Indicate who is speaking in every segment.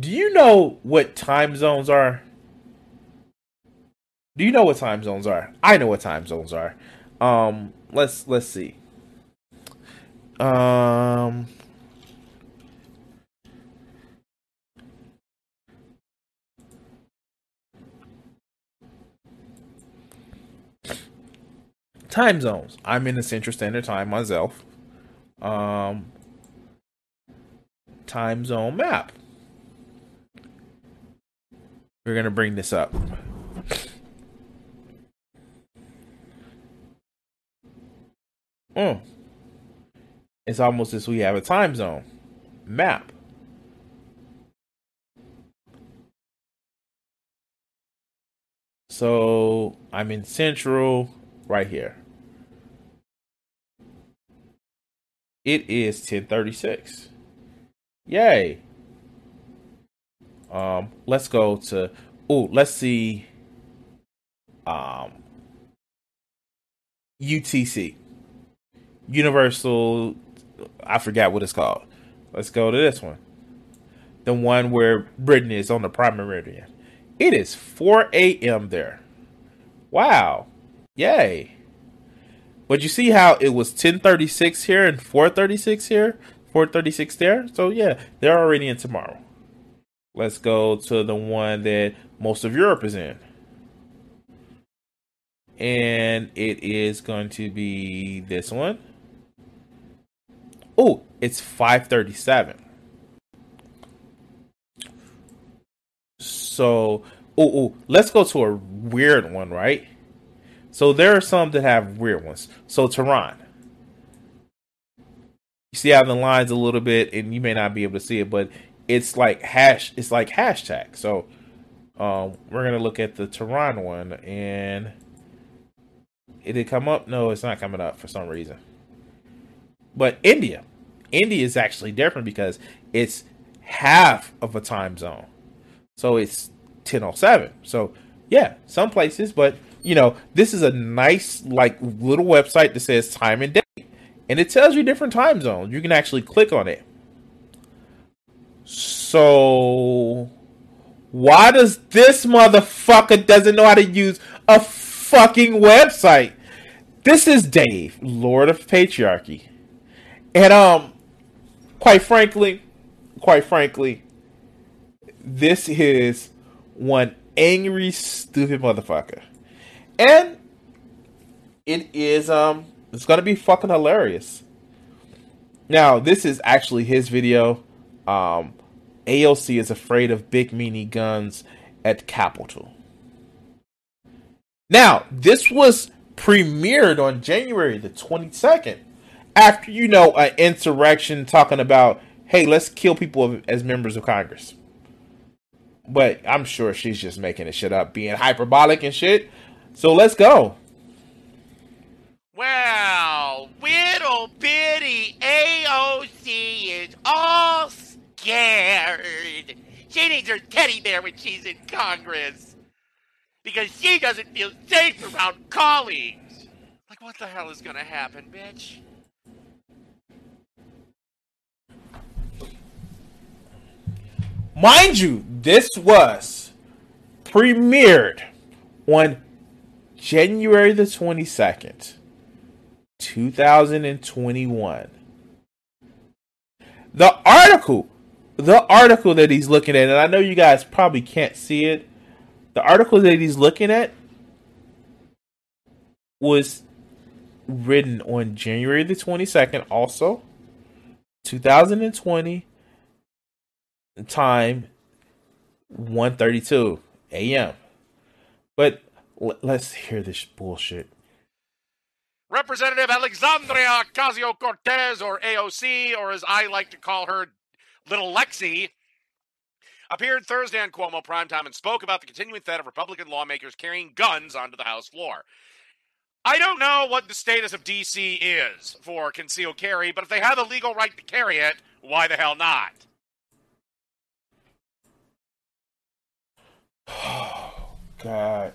Speaker 1: do you know what time zones are? Do you know what time zones are? I know what time zones are. Um, let's let's see. Um, time zones. I'm in the Central Standard Time myself. Um, time zone map. We're going to bring this up. Mm. It's almost as we have a time zone map. So I'm in central right here. It is 1036. Yay. Um, let's go to oh, let's see um UTC. Universal I forgot what it's called. Let's go to this one. The one where Britain is on the prime meridian. It is 4 a.m. there. Wow. Yay. But you see how it was 1036 here and 436 here? 436 there? So yeah, they're already in tomorrow. Let's go to the one that most of Europe is in. And it is going to be this one. Oh, it's 537. So, oh, oh, let's go to a weird one, right? So there are some that have weird ones. So Tehran. You see how the lines a little bit, and you may not be able to see it, but it's like hash it's like hashtag. So um we're gonna look at the Tehran one and it did come up? No it's not coming up for some reason. But India India is actually different because it's half of a time zone. So it's 1007 so yeah some places but you know this is a nice like little website that says time and date and it tells you different time zones. You can actually click on it so why does this motherfucker doesn't know how to use a fucking website? This is Dave, Lord of Patriarchy. And um quite frankly, quite frankly, this is one angry stupid motherfucker. And it is um it's gonna be fucking hilarious. Now, this is actually his video. Um, AOC is afraid of big meanie guns at Capitol. Now, this was premiered on January the 22nd after, you know, an insurrection talking about, hey, let's kill people as members of Congress. But I'm sure she's just making this shit up, being hyperbolic and shit. So let's go.
Speaker 2: Well, little bitty AOC is all scared. She needs her teddy bear when she's in Congress. Because she doesn't feel safe around colleagues. Like, what the hell is gonna happen, bitch?
Speaker 1: Mind you, this was premiered on January the 22nd, 2021 the article, the article that he's looking at, and I know you guys probably can't see it. The article that he's looking at was written on January the 22nd, also 2020, time 1:32 a.m. But l- let's hear this bullshit.
Speaker 2: Representative Alexandria Ocasio Cortez, or AOC, or as I like to call her, Little Lexi, appeared Thursday on Cuomo Primetime and spoke about the continuing threat of Republican lawmakers carrying guns onto the House floor. I don't know what the status of DC is for concealed carry, but if they have the legal right to carry it, why the hell not?
Speaker 1: Oh God.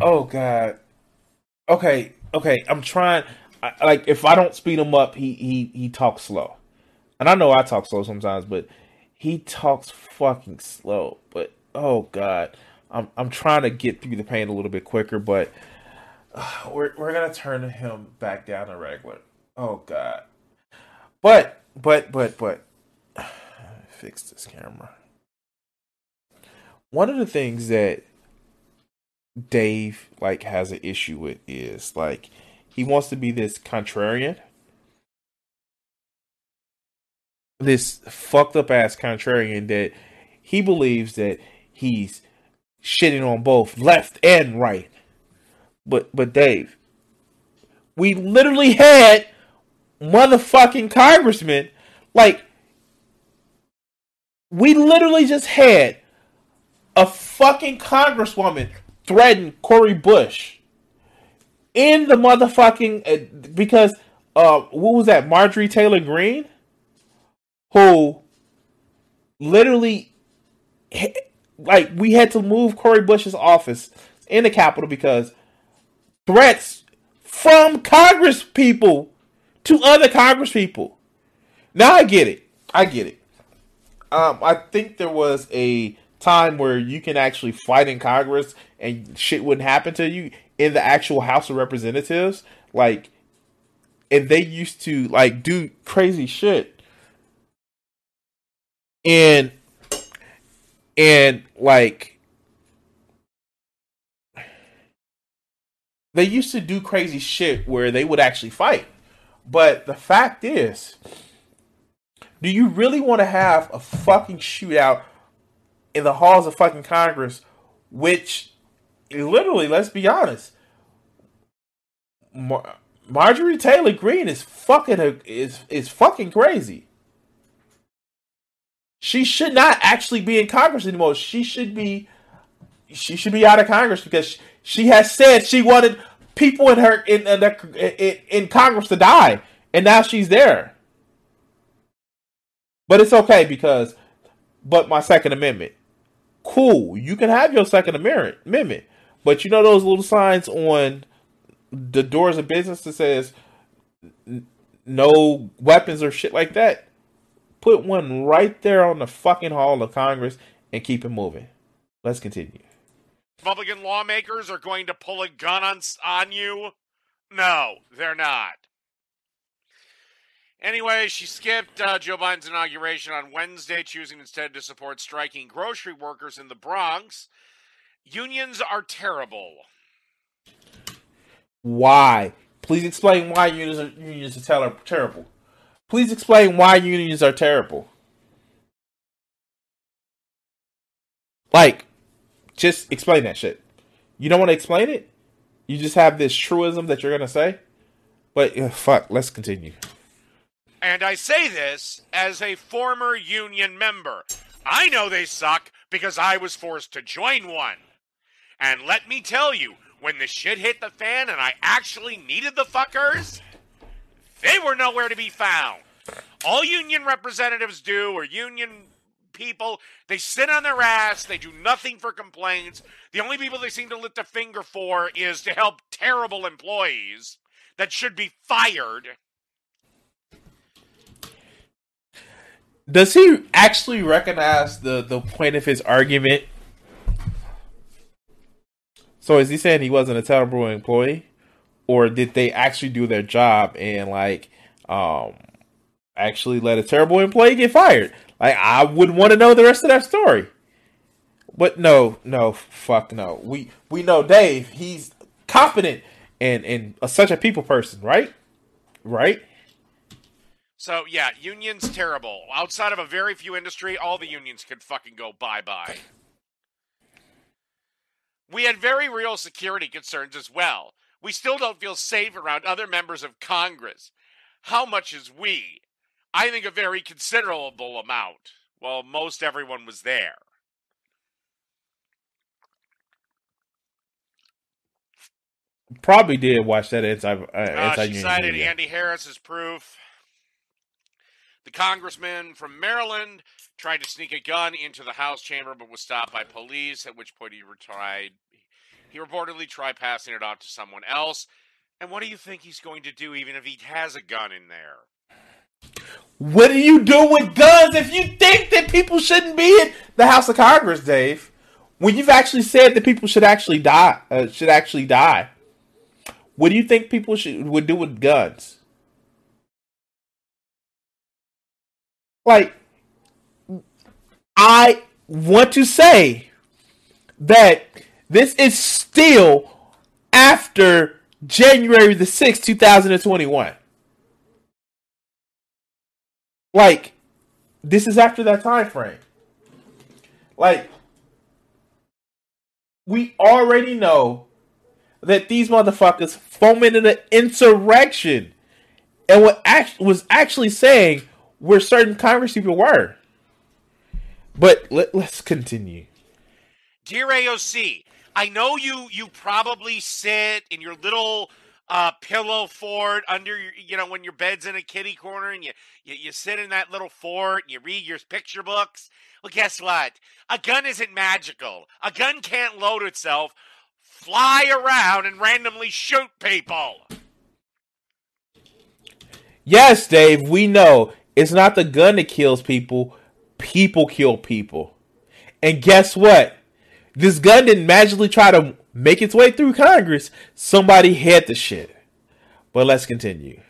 Speaker 1: Oh God. Okay, okay. I'm trying. I, like, if I don't speed him up, he he he talks slow, and I know I talk slow sometimes, but he talks fucking slow. But oh God, I'm I'm trying to get through the pain a little bit quicker, but uh, we're we're gonna turn him back down to regular. Oh God. But but but but fix this camera. One of the things that Dave like has an issue with is like he wants to be this contrarian. This fucked up ass contrarian that he believes that he's shitting on both left and right. But but Dave, we literally had motherfucking congressmen like we literally just had a fucking congresswoman threaten Cori Bush in the motherfucking uh, because uh what was that Marjorie Taylor Greene who literally like we had to move Cori Bush's office in the Capitol because threats from Congress people to other Congress people. Now I get it. I get it. Um, I think there was a time where you can actually fight in Congress and shit wouldn't happen to you in the actual House of Representatives. Like, and they used to like do crazy shit. And and like they used to do crazy shit where they would actually fight. But the fact is, do you really want to have a fucking shootout in the halls of fucking Congress, which literally, let's be honest, Mar- Marjorie Taylor Greene is fucking is is fucking crazy. She should not actually be in Congress anymore. She should be she should be out of Congress because she has said she wanted people in her in in, in Congress to die, and now she's there. But it's okay because, but my Second Amendment, cool. You can have your Second amendment but you know those little signs on the doors of business that says no weapons or shit like that. Put one right there on the fucking hall of Congress and keep it moving. Let's continue.
Speaker 2: Republican lawmakers are going to pull a gun on on you? No, they're not. Anyway, she skipped uh, Joe Biden's inauguration on Wednesday, choosing instead to support striking grocery workers in the Bronx. Unions are terrible.
Speaker 1: Why? Please explain why unions are, unions are terrible. Please explain why unions are terrible. Like, just explain that shit. You don't want to explain it? You just have this truism that you're going to say? But, uh, fuck, let's continue.
Speaker 2: And I say this as a former union member. I know they suck because I was forced to join one. And let me tell you, when the shit hit the fan and I actually needed the fuckers, they were nowhere to be found. All union representatives do, or union people, they sit on their ass, they do nothing for complaints. The only people they seem to lift a finger for is to help terrible employees that should be fired.
Speaker 1: Does he actually recognize the, the point of his argument so is he saying he wasn't a terrible employee, or did they actually do their job and like um actually let a terrible employee get fired? Like I would want to know the rest of that story. But no, no, fuck no. We we know Dave. He's confident and and a, such a people person, right? Right.
Speaker 2: So yeah, unions terrible. Outside of a very few industry, all the unions could fucking go bye bye. We had very real security concerns as well. We still don't feel safe around other members of Congress. How much is we? I think a very considerable amount. Well, most everyone was there.
Speaker 1: Probably did watch that anti. Uh,
Speaker 2: Uh, she cited Andy Harris as proof. The congressman from Maryland tried to sneak a gun into the House chamber but was stopped by police, at which point he tried. He reportedly tried passing it on to someone else. And what do you think he's going to do, even if he has a gun in there?
Speaker 1: What do you do with guns if you think that people shouldn't be in the House of Congress, Dave? When you've actually said that people should actually die, uh, should actually die. What do you think people should would do with guns? Like, I want to say that this is still after January the sixth, two thousand and twenty-one. Like, this is after that time frame. Like, we already know that these motherfuckers fomented an insurrection and what act- was actually saying where certain Congress people were. But let, let's continue.
Speaker 2: Dear AOC, I know you you probably sit in your little uh, pillow fort under your, you know, when your bed's in a kitty corner and you, you, you sit in that little fort and you read your picture books. Well, guess what? A gun isn't magical. A gun can't load itself, fly around, and randomly shoot people.
Speaker 1: Yes, Dave, we know it's not the gun that kills people, people kill people. And guess what? This gun didn't magically try to make its way through Congress. Somebody had the shit. But let's continue.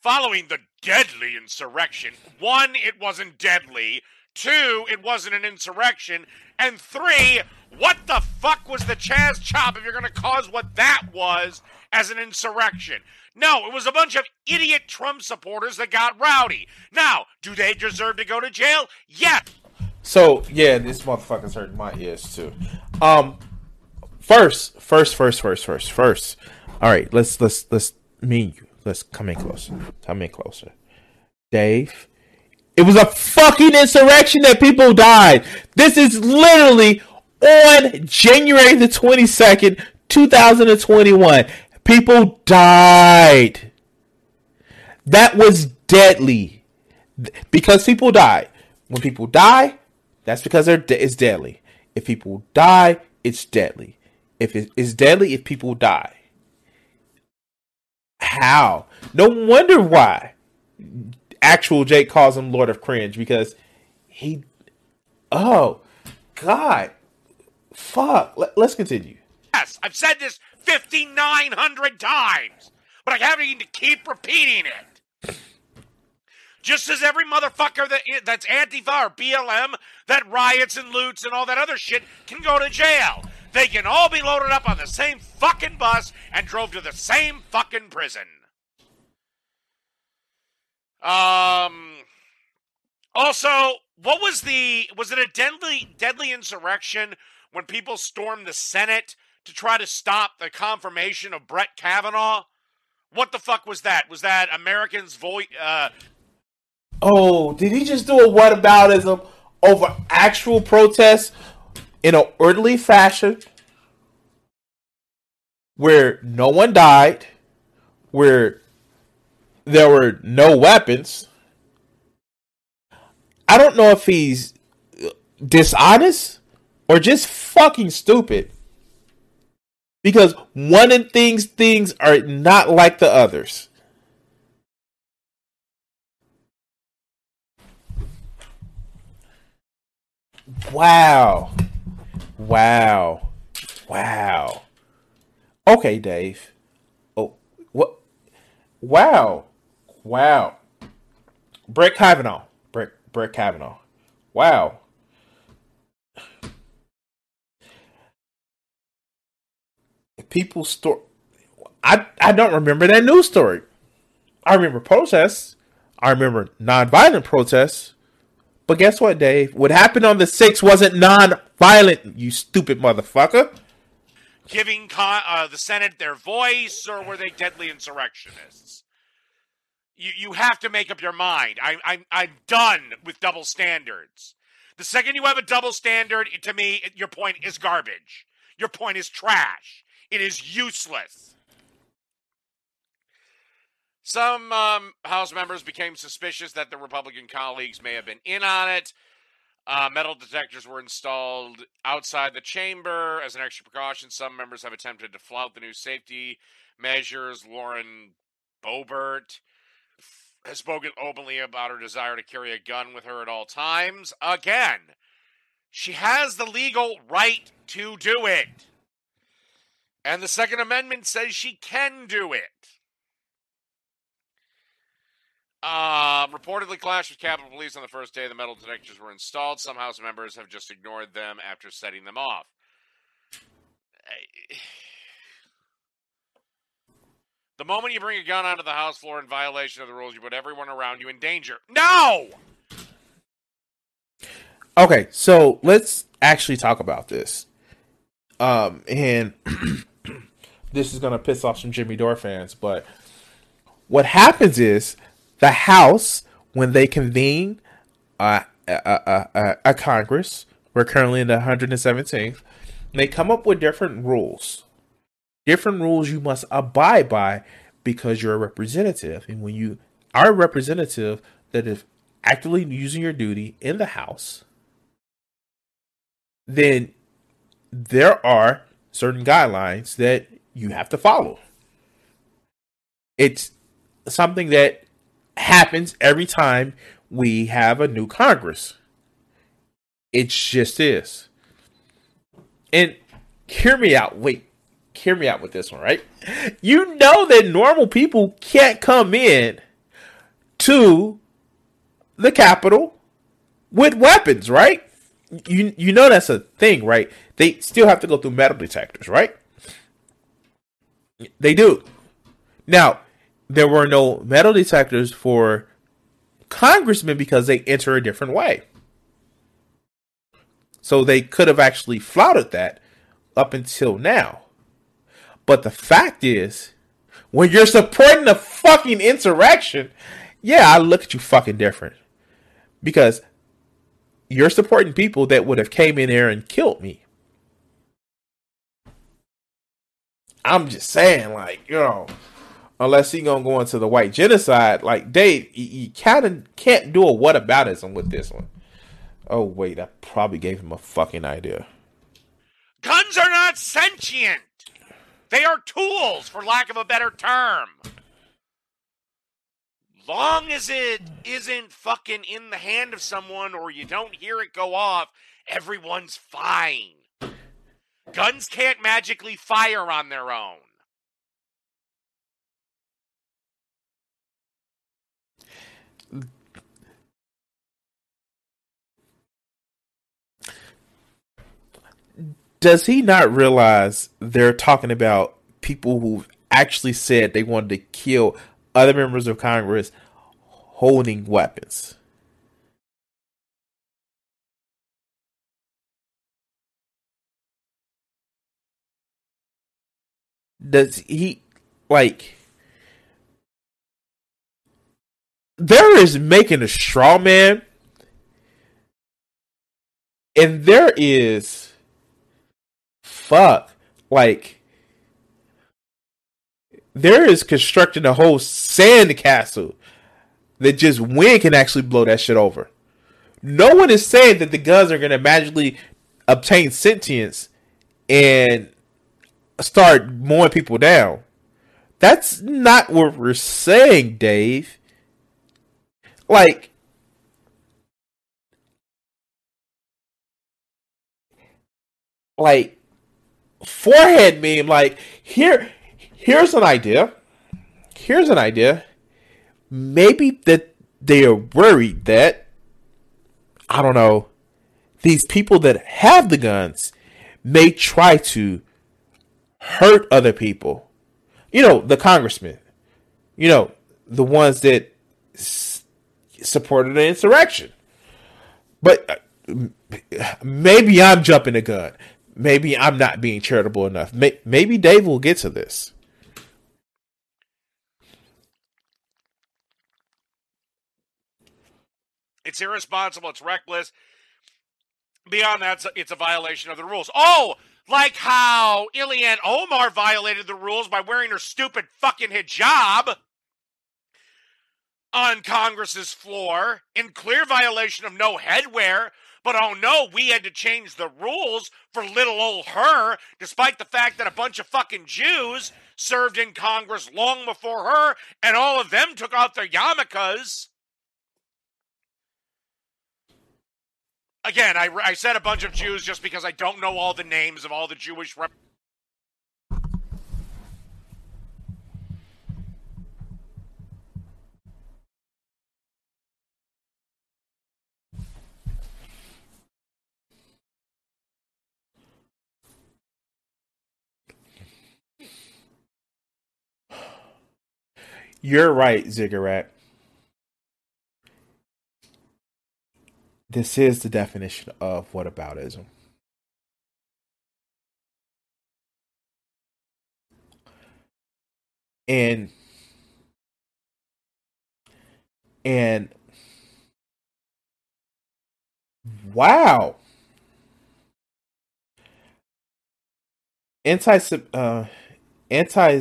Speaker 2: Following the deadly insurrection, one, it wasn't deadly. Two, it wasn't an insurrection. And three, what the fuck was the Chaz Chop if you're going to cause what that was as an insurrection? No, it was a bunch of idiot Trump supporters that got rowdy. Now, do they deserve to go to jail? Yes.
Speaker 1: So yeah, this motherfucker's hurting my ears too. Um, first, first, first, first, first, first. All right, let's let's let's me and you. Let's come in closer. Come in closer, Dave. It was a fucking insurrection that people died. This is literally on January the twenty second, two thousand and twenty one. People died. That was deadly because people died. When people die, that's because they're de- it's deadly. If people die, it's deadly. If it is deadly, if people die. How? No wonder why. Actual Jake calls him Lord of Cringe because he. Oh, God, fuck. Let, let's continue.
Speaker 2: Yes, I've said this 5,900 times, but I having to keep repeating it. Just as every motherfucker that that's Antifa or BLM that riots and loots and all that other shit can go to jail. They can all be loaded up on the same fucking bus and drove to the same fucking prison. Um. Also, what was the was it a deadly deadly insurrection when people stormed the Senate to try to stop the confirmation of Brett Kavanaugh? What the fuck was that? Was that Americans' voice? Uh,
Speaker 1: Oh, did he just do a whataboutism over actual protests in an orderly fashion where no one died, where there were no weapons? I don't know if he's dishonest or just fucking stupid. Because one of things things are not like the others. Wow. Wow. Wow. Okay, Dave. Oh, what? Wow. Wow. Brett Kavanaugh. Brett, Brett Kavanaugh. Wow. People store. I I don't remember that news story. I remember protests. I remember nonviolent protests. But guess what, Dave? What happened on the 6th wasn't non-violent, you stupid motherfucker.
Speaker 2: giving con- uh, the Senate their voice, or were they deadly insurrectionists? you, you have to make up your mind. I, I'm, I'm done with double standards. The second you have a double standard, to me, your point is garbage. Your point is trash. It is useless. Some um, House members became suspicious that the Republican colleagues may have been in on it. Uh, metal detectors were installed outside the chamber as an extra precaution. Some members have attempted to flout the new safety measures. Lauren Boebert has spoken openly about her desire to carry a gun with her at all times. Again, she has the legal right to do it. And the Second Amendment says she can do it. Uh, reportedly clashed with Capitol Police on the first day the metal detectors were installed. Some House members have just ignored them after setting them off. The moment you bring a gun onto the House floor in violation of the rules, you put everyone around you in danger. No!
Speaker 1: Okay, so let's actually talk about this. Um, and this is going to piss off some Jimmy Dore fans, but what happens is the House, when they convene a, a, a, a Congress, we're currently in the 117th, they come up with different rules. Different rules you must abide by because you're a representative. And when you are a representative that is actively using your duty in the House, then there are certain guidelines that you have to follow. It's something that happens every time we have a new Congress. It just is. And hear me out. Wait, hear me out with this one, right? You know that normal people can't come in to the Capitol with weapons, right? You you know that's a thing, right? They still have to go through metal detectors, right? They do. Now, there were no metal detectors for congressmen because they enter a different way. So they could have actually flouted that up until now. But the fact is, when you're supporting a fucking insurrection, yeah, I look at you fucking different. Because you're supporting people that would have came in there and killed me. I'm just saying, like, you know, unless he gonna go into the white genocide. Like Dave, you, kind of can't do a what whataboutism with this one. Oh wait, I probably gave him a fucking idea.
Speaker 2: Guns are not sentient. They are tools, for lack of a better term. Long as it isn't fucking in the hand of someone or you don't hear it go off, everyone's fine. Guns can't magically fire on their own.
Speaker 1: Does he not realize they're talking about people who actually said they wanted to kill other members of Congress holding weapons? Does he like there is making a straw man and there is fuck. Like, there is constructing a whole sand castle that just wind can actually blow that shit over. No one is saying that the guns are going to magically obtain sentience and start mowing people down. That's not what we're saying, Dave. Like, like forehead meme. Like here, here's an idea. Here's an idea. Maybe that they are worried that I don't know these people that have the guns may try to hurt other people. You know, the congressmen. You know, the ones that s- supported the insurrection. But uh, maybe I'm jumping the gun maybe I'm not being charitable enough. Maybe Dave will get to this.
Speaker 2: It's irresponsible. It's reckless. Beyond that, it's a, violation of the rules. Oh, like how Ilhan Omar violated the rules by wearing her stupid fucking hijab on Congress's floor in clear violation of no headwear. But oh no, we had to change the rules for little old her, despite the fact that a bunch of fucking Jews served in Congress long before her, and all of them took off their yarmulkes. Again, I, I said a bunch of Jews just because I don't know all the names of all the Jewish rep-
Speaker 1: You're right, Ziggurat. This is the definition of whataboutism. And and wow. Anti uh anti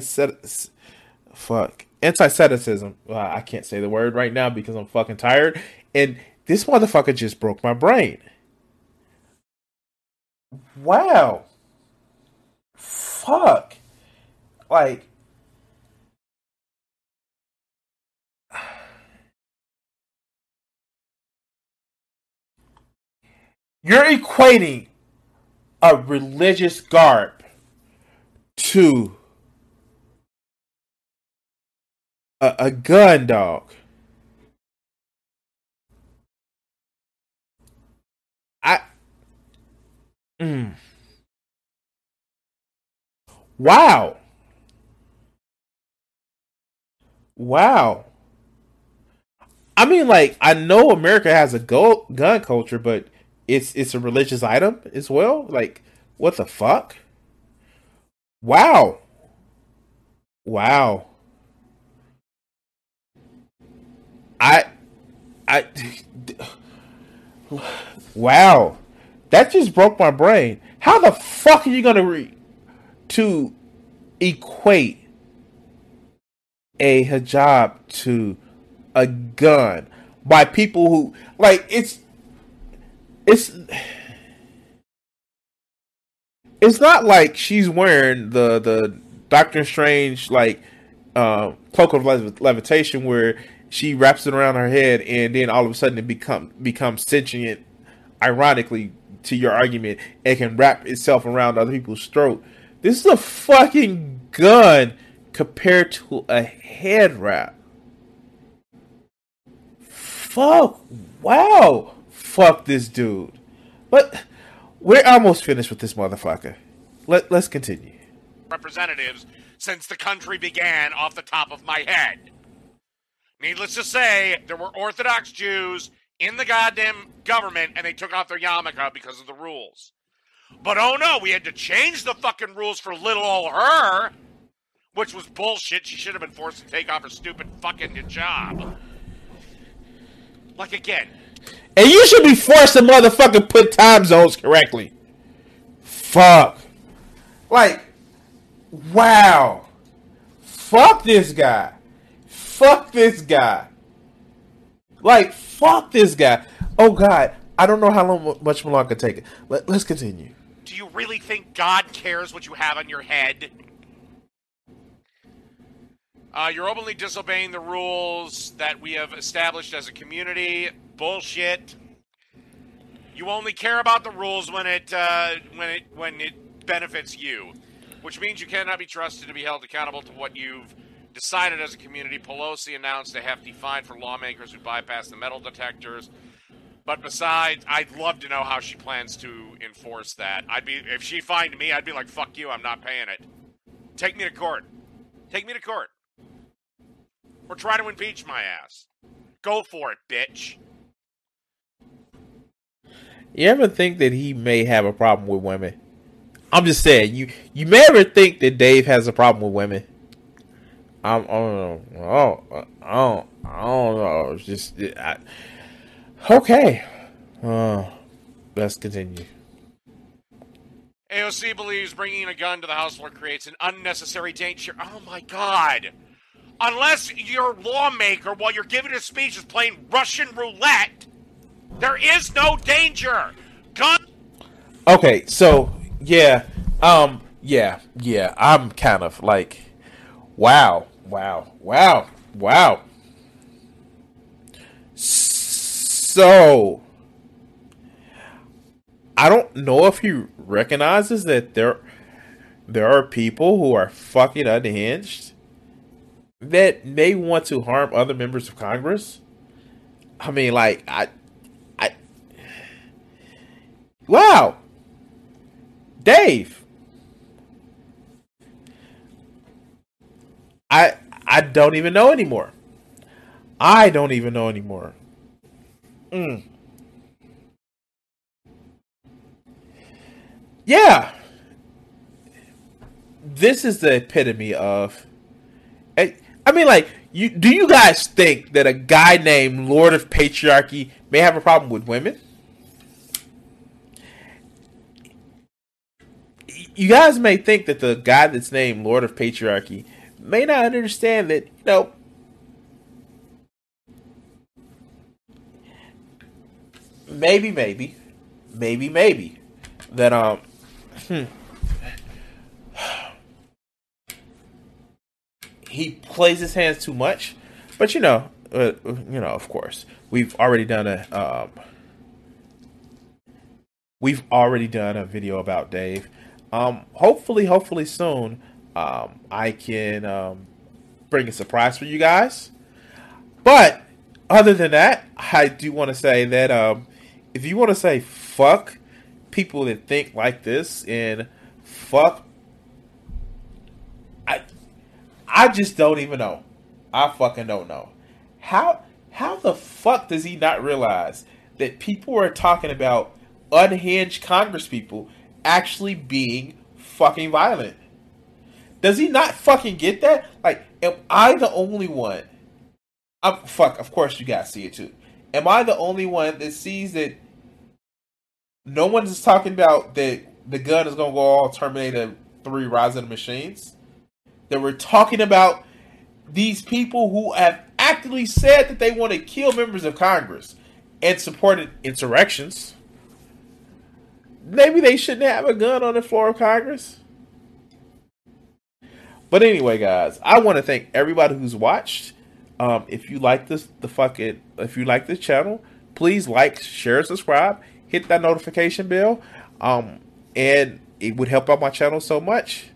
Speaker 1: fuck anti-Semitism. Well, I can't say the word right now because I'm fucking tired. And this motherfucker just broke my brain. Wow. Fuck. Like. You're equating a religious garb to a, a gun dog. I. Mm. Wow. Wow. I mean, like I know America has a go- gun culture, but it's it's a religious item as well. Like, what the fuck? Wow. Wow. I, I, wow, that just broke my brain. How the fuck are you gonna re- to equate a hijab to a gun by people who like it's it's it's not like she's wearing the the Doctor Strange like uh, cloak of levitation where she wraps it around her head, and then all of a sudden it become becomes sentient. Ironically, to your argument, it can wrap itself around other people's throat. This is a fucking gun compared to a head wrap. Fuck! Wow! Fuck this dude. But we're almost finished with this motherfucker. Let Let's continue.
Speaker 2: Representatives since the country began, off the top of my head. Needless to say, there were Orthodox Jews in the goddamn government and they took off their yarmulke because of the rules. But oh no, we had to change the fucking rules for little old her, which was bullshit. She should have been forced to take off her stupid fucking job. Like again.
Speaker 1: And you should be forced to motherfucking put time zones correctly. Fuck. Like, wow. Fuck this guy fuck this guy. Like, fuck this guy. Oh God, I don't know how long, much I can take it. Let, let's continue.
Speaker 2: Do you really think God cares what you have on your head? Uh, you're openly disobeying the rules that we have established as a community. Bullshit. You only care about the rules when it uh, when it when it benefits you, which means you cannot be trusted to be held accountable to what you've decided as a community. Pelosi announced a hefty fine for lawmakers who bypass the metal detectors. But besides, I'd love to know how she plans to enforce that. I'd be if she fined me, I'd be like, "Fuck you, I'm not paying it." Take me to court. Take me to court. Or try to impeach my ass. Go for it, bitch.
Speaker 1: You ever think that he may have a problem with women? I'm just saying, you you may ever think that Dave has a problem with women? I'm, I don't know. I don't, I don't, I don't know. It's just, I, Okay. Uh, let's continue.
Speaker 2: AOC believes bringing a gun to the House floor creates an unnecessary danger. Oh my God. Unless your lawmaker, while you're giving a speech, is playing Russian roulette, there is no danger. Gun.
Speaker 1: Okay, so yeah, um, yeah, yeah, I'm kind of like, wow, wow, wow, wow. So, I don't know if he recognizes that there there are people who are fucking unhinged that may want to harm other members of Congress. I mean, like, I, I, wow, Dave. I I don't even know anymore. I don't even know anymore. Mm. Yeah. This is the epitome of I, I mean like you do you guys think that a guy named Lord of Patriarchy may have a problem with women? You guys may think that the guy that's named Lord of Patriarchy may not understand that, you know, maybe, maybe, maybe, maybe that um, hmm, he plays his hands too much. But you know, uh, you know, of course, we've already done a um, we've already done a video about Dave. Um, hopefully, hopefully soon, um, I can um, bring a surprise for you guys. But other than that, I do want to say that um, if you want to say fuck people that think like this and fuck, I, I just don't even know. I fucking don't know. How how the fuck does he not realize that people are talking about unhinged Congress people actually being fucking violent? Does he not fucking get that? Like, am I the only one? I'm fuck. Of course, you guys see it too. Am I the only one that sees that? No one is talking about that the gun is gonna go all Terminator Three: Rise of the Machines. That we're talking about these people who have actively said that they want to kill members of Congress and supported insurrections. Maybe they shouldn't have a gun on the floor of Congress. But anyway, guys, I want to thank everybody who's watched. Um, if you like this, the fucking, if you like this channel, please like, share, subscribe, hit that notification bell, um, and it would help out my channel so much.